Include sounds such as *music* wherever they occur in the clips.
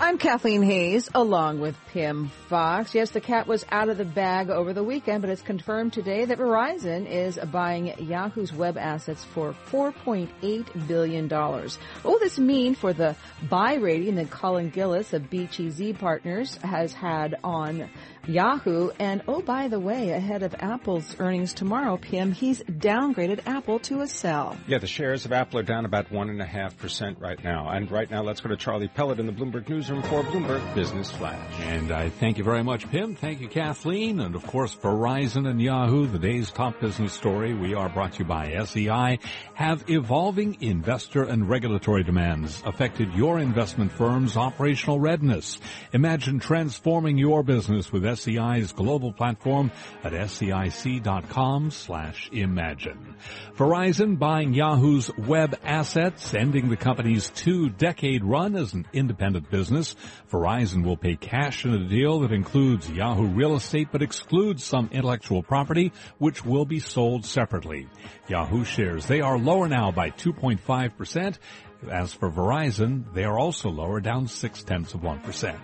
I'm Kathleen Hays, along with Pimm Fox. Yes, the cat was out of the bag over the weekend, but it's confirmed today that Verizon is buying Yahoo's web assets for $4.8 billion. What will this mean for the buy rating that Colin Gillis of BGC Partners has had on Yahoo? And oh, by the way, ahead of Apple's earnings tomorrow, Pimm, he's downgraded Apple to a sell. Yeah, the shares of Apple are down about 1.5% right now. And right now, let's go to Charlie Pellet in the Bloomberg Newsroom for Bloomberg Business Flash. And I thank you very much, Pimm. Thank you, Kathleen. And of course, Verizon and Yahoo, the day's top business story. We are brought to you by SEI. Have evolving investor and regulatory demands affected your investment firm's operational readiness? Imagine transforming your business with SEI's global platform at SEIC.com slash imagine. Verizon buying Yahoo's web assets, ending the company's two-decade run as an independent business. Verizon will pay cash in a deal that includes Yahoo real estate but excludes some intellectual property which will be sold separately. Yahoo shares, they are lower now by 2.5%. As for Verizon, they are also lower, down six tenths of 1%.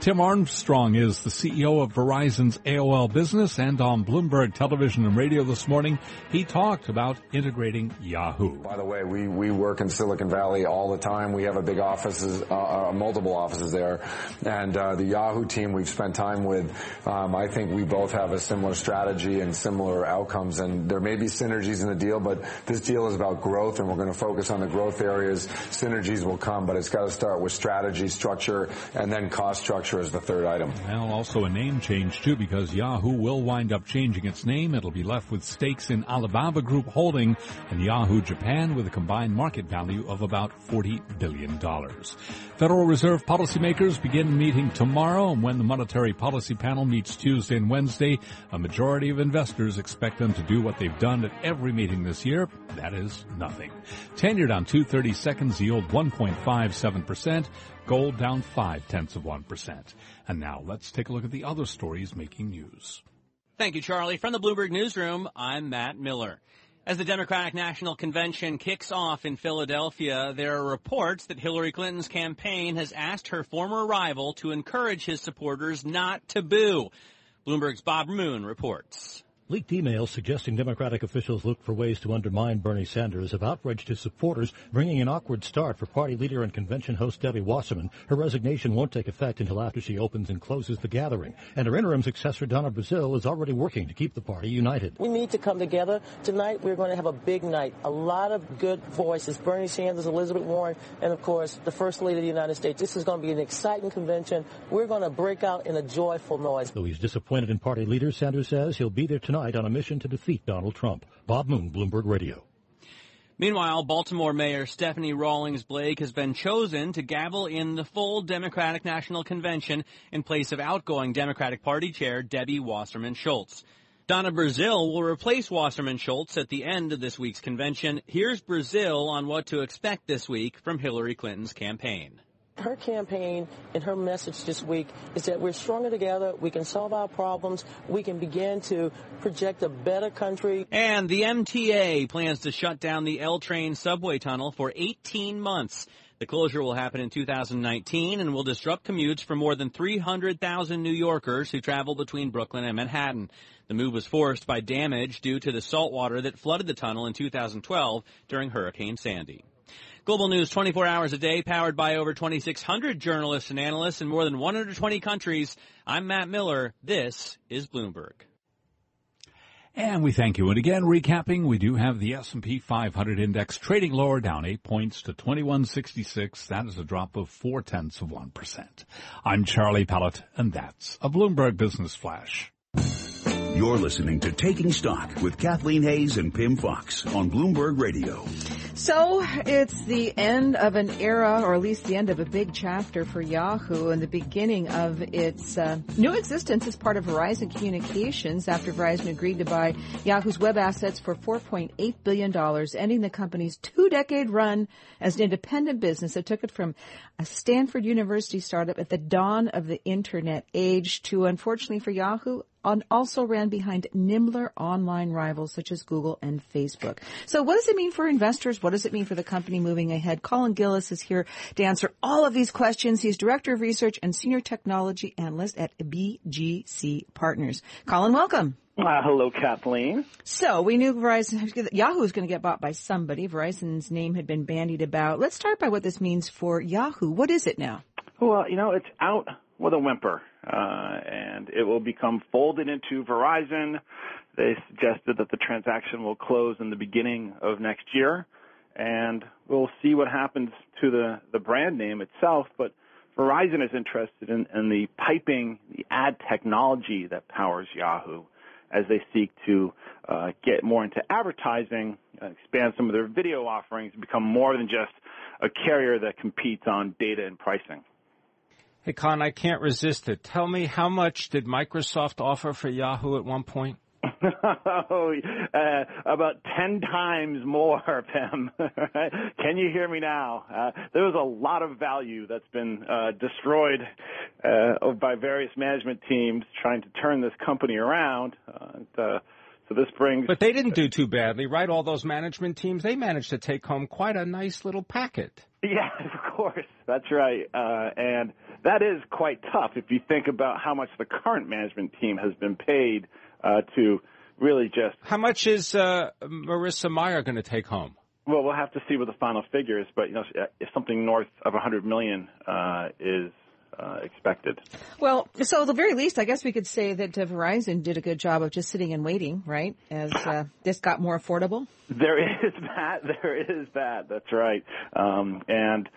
Tim Armstrong is the CEO of Verizon's AOL business and on Bloomberg television and radio this morning, he talked about integrating Yahoo. By the way, we, we work in Silicon Valley all the time. We have a big offices, uh, uh, multiple offices there. And uh, the Yahoo team we've spent time with, um, I think we both have a similar strategy and similar outcomes. And there may be synergies in the deal, but this deal is about growth and we're going to focus on the growth areas. Synergies will come, but it's got to start with strategy, structure, and then cost structure as the third item. Well, also a name change too, because Yahoo will wind up changing its name. It'll be left with stakes in Alibaba Group Holding and Yahoo Japan with a combined market value of about $40 billion. Federal Reserve policymakers begin meeting tomorrow, and when the Monetary Policy Panel meets Tuesday and Wednesday, a majority of investors expect them to do what they've done at every meeting this year. That is nothing. Tenured on 230 seconds yield 1.57%. Gold down five tenths of 1%. And now let's take a look at the other stories making news. Thank you, Charlie. From the Bloomberg Newsroom, I'm Matt Miller. As the Democratic National Convention kicks off in Philadelphia, there are reports that Hillary Clinton's campaign has asked her former rival to encourage his supporters not to boo. Bloomberg's Bob Moon reports. Leaked emails suggesting Democratic officials look for ways to undermine Bernie Sanders have outraged his supporters, bringing an awkward start for party leader and convention host Debbie Wasserman. Her resignation won't take effect until after she opens and closes the gathering. And her interim successor, Donna Brazile, is already working to keep the party united. We need to come together. Tonight, we're going to have a big night. A lot of good voices. Bernie Sanders, Elizabeth Warren, and of course, the First Lady of the United States. This is going to be an exciting convention. We're going to break out in a joyful noise. Though he's disappointed in party leaders, Sanders says he'll be there tonight tonight on a mission to defeat Donald Trump. Bob Moon, Bloomberg Radio. Meanwhile, Baltimore Mayor Stephanie Rawlings Blake has been chosen to gavel in the full Democratic National Convention in place of outgoing Democratic Party Chair Debbie Wasserman Schultz. Donna Brazile will replace Wasserman Schultz at the end of this week's convention. Here's Brazile on what to expect this week from Hillary Clinton's campaign. Her campaign and her message this week is that we're stronger together, we can solve our problems, we can begin to project a better country. And the MTA plans to shut down the L train subway tunnel for 18 months. The closure will happen in 2019 and will disrupt commutes for more than 300,000 New Yorkers who travel between Brooklyn and Manhattan. The move was forced by damage due to the salt water that flooded the tunnel in 2012 during Hurricane Sandy. Global News 24 hours a day, powered by over 2,600 journalists and analysts in more than 120 countries. I'm Matt Miller. This is Bloomberg. And we thank you. And again, recapping, we do have the S&P 500 index trading lower, down eight points to 2166. That is a drop of four tenths of 1%. I'm Charlie Pellet, and that's a Bloomberg Business Flash. You're listening to Taking Stock with Kathleen Hays and Pimm Fox on Bloomberg Radio. So it's the end of an era, or at least the end of a big chapter for Yahoo and the beginning of its uh, new existence as part of Verizon Communications after Verizon agreed to buy Yahoo's web assets for $4.8 billion, ending the company's two-decade run as an independent business that took it from a Stanford University startup at the dawn of the internet age to, unfortunately for Yahoo, also ran behind nimbler online rivals such as Google and Facebook. So what does it mean for investors? What does it mean for the company moving ahead? Colin Gillis is here to answer all of these questions. He's Director of Research and Senior Technology Analyst at BGC Partners. Colin, welcome. Uh, hello, Kathleen. So we knew Verizon, Yahoo was going to get bought by somebody. Verizon's name had been bandied about. Let's start by what this means for Yahoo. What is it now? Well, you know, it's out with a whimper, uh, and it will become folded into Verizon. They suggested that the transaction will close in the beginning of next year, and we'll see what happens to the, the brand name itself. But Verizon is interested in, in the piping, the ad technology that powers Yahoo as they seek to uh, get more into advertising, uh, expand some of their video offerings, become more than just a carrier that competes on data and pricing. Hey, Con, I can't resist it. Tell me, how much did Microsoft offer for Yahoo at one point? *laughs* oh, uh, about 10 times more, Pam. *laughs* Can you hear me now? Uh, there was a lot of value that's been uh, destroyed uh, by various management teams trying to turn this company around. Uh, uh, so this brings. But they didn't do too badly, right? All those management teams, they managed to take home quite a nice little packet. *laughs* Yeah, of course. That's right. and that is quite tough if you think about how much the current management team has been paid uh, to really just. How much is uh, Marissa Mayer going to take home? Well, we'll have to see what the final figure is, but you know, if something north of 100 million uh, is uh, expected. Well, so at the very least, I guess we could say that uh, Verizon did a good job of just sitting and waiting, right? As uh, this got more affordable. There is *laughs* that. There is that. That's right. Um, and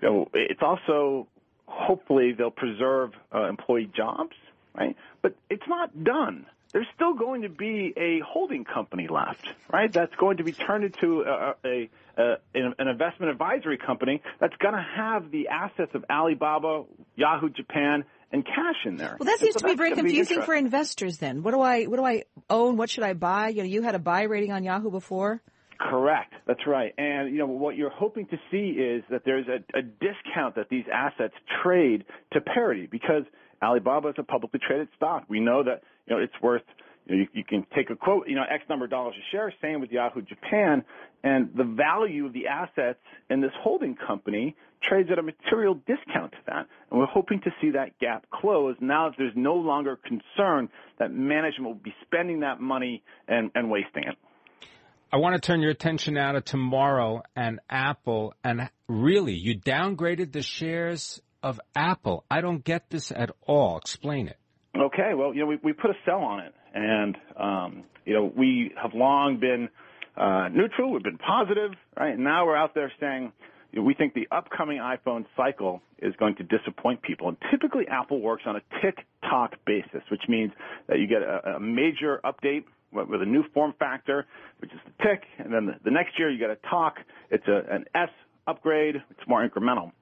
you know, it's also hopefully they'll preserve uh, employee jobs, right? But it's not done. There's still going to be a holding company left, right? That's going to be turned into a, a, a an investment advisory company that's going to have the assets of Alibaba, Yahoo Japan, and cash in there. Well, that seems so to be very confusing for investors. Then, what do I what do I own? What should I buy? You know, you had a buy rating on Yahoo before. Correct. That's right. And you know what you're hoping to see is that there's a, a discount that these assets trade to parity because Alibaba is a publicly traded stock. We know that you know it's worth. You, know, you, you can take a quote, you know, X number of dollars a share. Same with Yahoo Japan, and the value of the assets in this holding company trades at a material discount to that. And we're hoping to see that gap close now that there's no longer concern that management will be spending that money and, and wasting it. I want to turn your attention now to tomorrow and Apple. And really, you downgraded the shares of Apple. I don't get this at all. Explain it. Okay. Well, you know, we, we put a sell on it. And, um, you know, we have long been uh, neutral. We've been positive, right? And now we're out there saying, you know, we think the upcoming iPhone cycle is going to disappoint people. And typically Apple works on a tick-tock basis, which means that you get a, a major update with a new form factor, which is the tick, and then the, the next year you get a talk. It's a, an S upgrade. It's more incremental.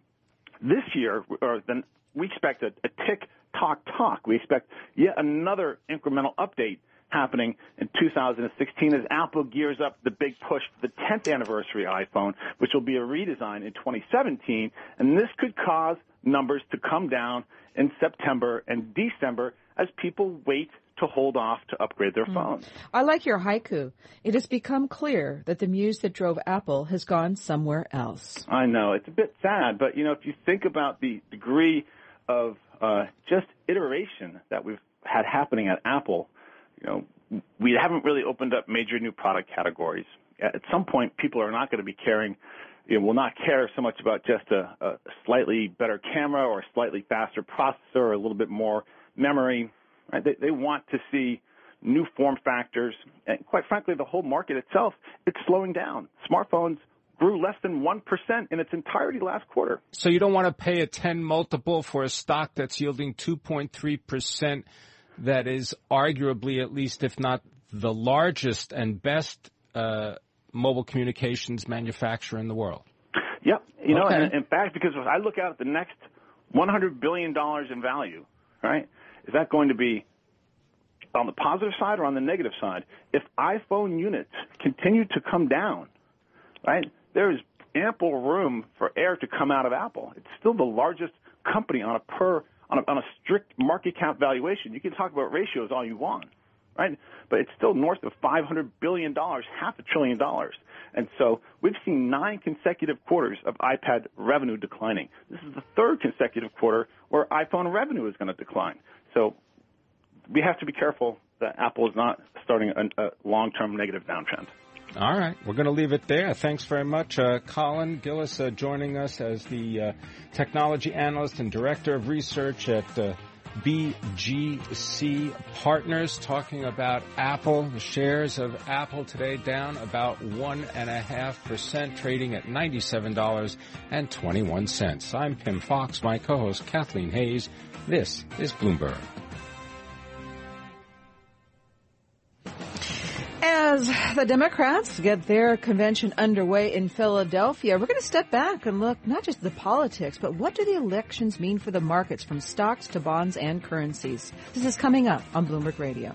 This year, or then we expect a, a tick, talk, talk. We expect yet another incremental update happening in 2016 as Apple gears up the big push for the 10th anniversary iPhone, which will be a redesign in 2017. And this could cause numbers to come down in September and December as people wait to hold off to upgrade their hmm. phones. Mm. I like your haiku. It has become clear that the muse that drove Apple has gone somewhere else. I know. It's a bit sad, but you know, if you think about the degree of uh, just iteration that we've had happening at Apple, you know, we haven't really opened up major new product categories. At some point, people are not going to be caring, you know, will not care so much about just a, a slightly better camera or a slightly faster processor or a little bit more memory. Right? They, they want to see new form factors, and quite frankly, the whole market itself, it's slowing down. Smartphones grew less than 1% in its entirety last quarter. So you don't want to pay a 10 multiple for a stock that's yielding 2.3% that is arguably, at least if not the largest and best uh, mobile communications manufacturer in the world. Yep. You know, okay. in fact, because if I look out at the next $100 billion in value, right, is that going to be on the positive side or on the negative side? If iPhone units continue to come down, right, there is ample room for air to come out of Apple. It's still the largest company on a per on a, on a strict market cap valuation. You can talk about ratios all you want, right? But it's still north of 500 billion dollars, half a trillion dollars. And so we've seen nine consecutive quarters of iPad revenue declining. This is the third consecutive quarter where iPhone revenue is going to decline. So we have to be careful that Apple is not starting a, a long-term negative downtrend. All right, we're going to leave it there. Thanks very much, uh, Colin Gillis, uh, joining us as the uh, technology analyst and director of research at uh, BGC Partners, talking about Apple. The shares of Apple today down about one and a half percent, trading at ninety-seven dollars and twenty-one cents. I'm Pimm Fox. My co-host Kathleen Hays. This is Bloomberg. As the Democrats get their convention underway in Philadelphia, we're going to step back and look not just at the politics, but what do the elections mean for the markets from stocks to bonds and currencies? This is coming up on Bloomberg Radio.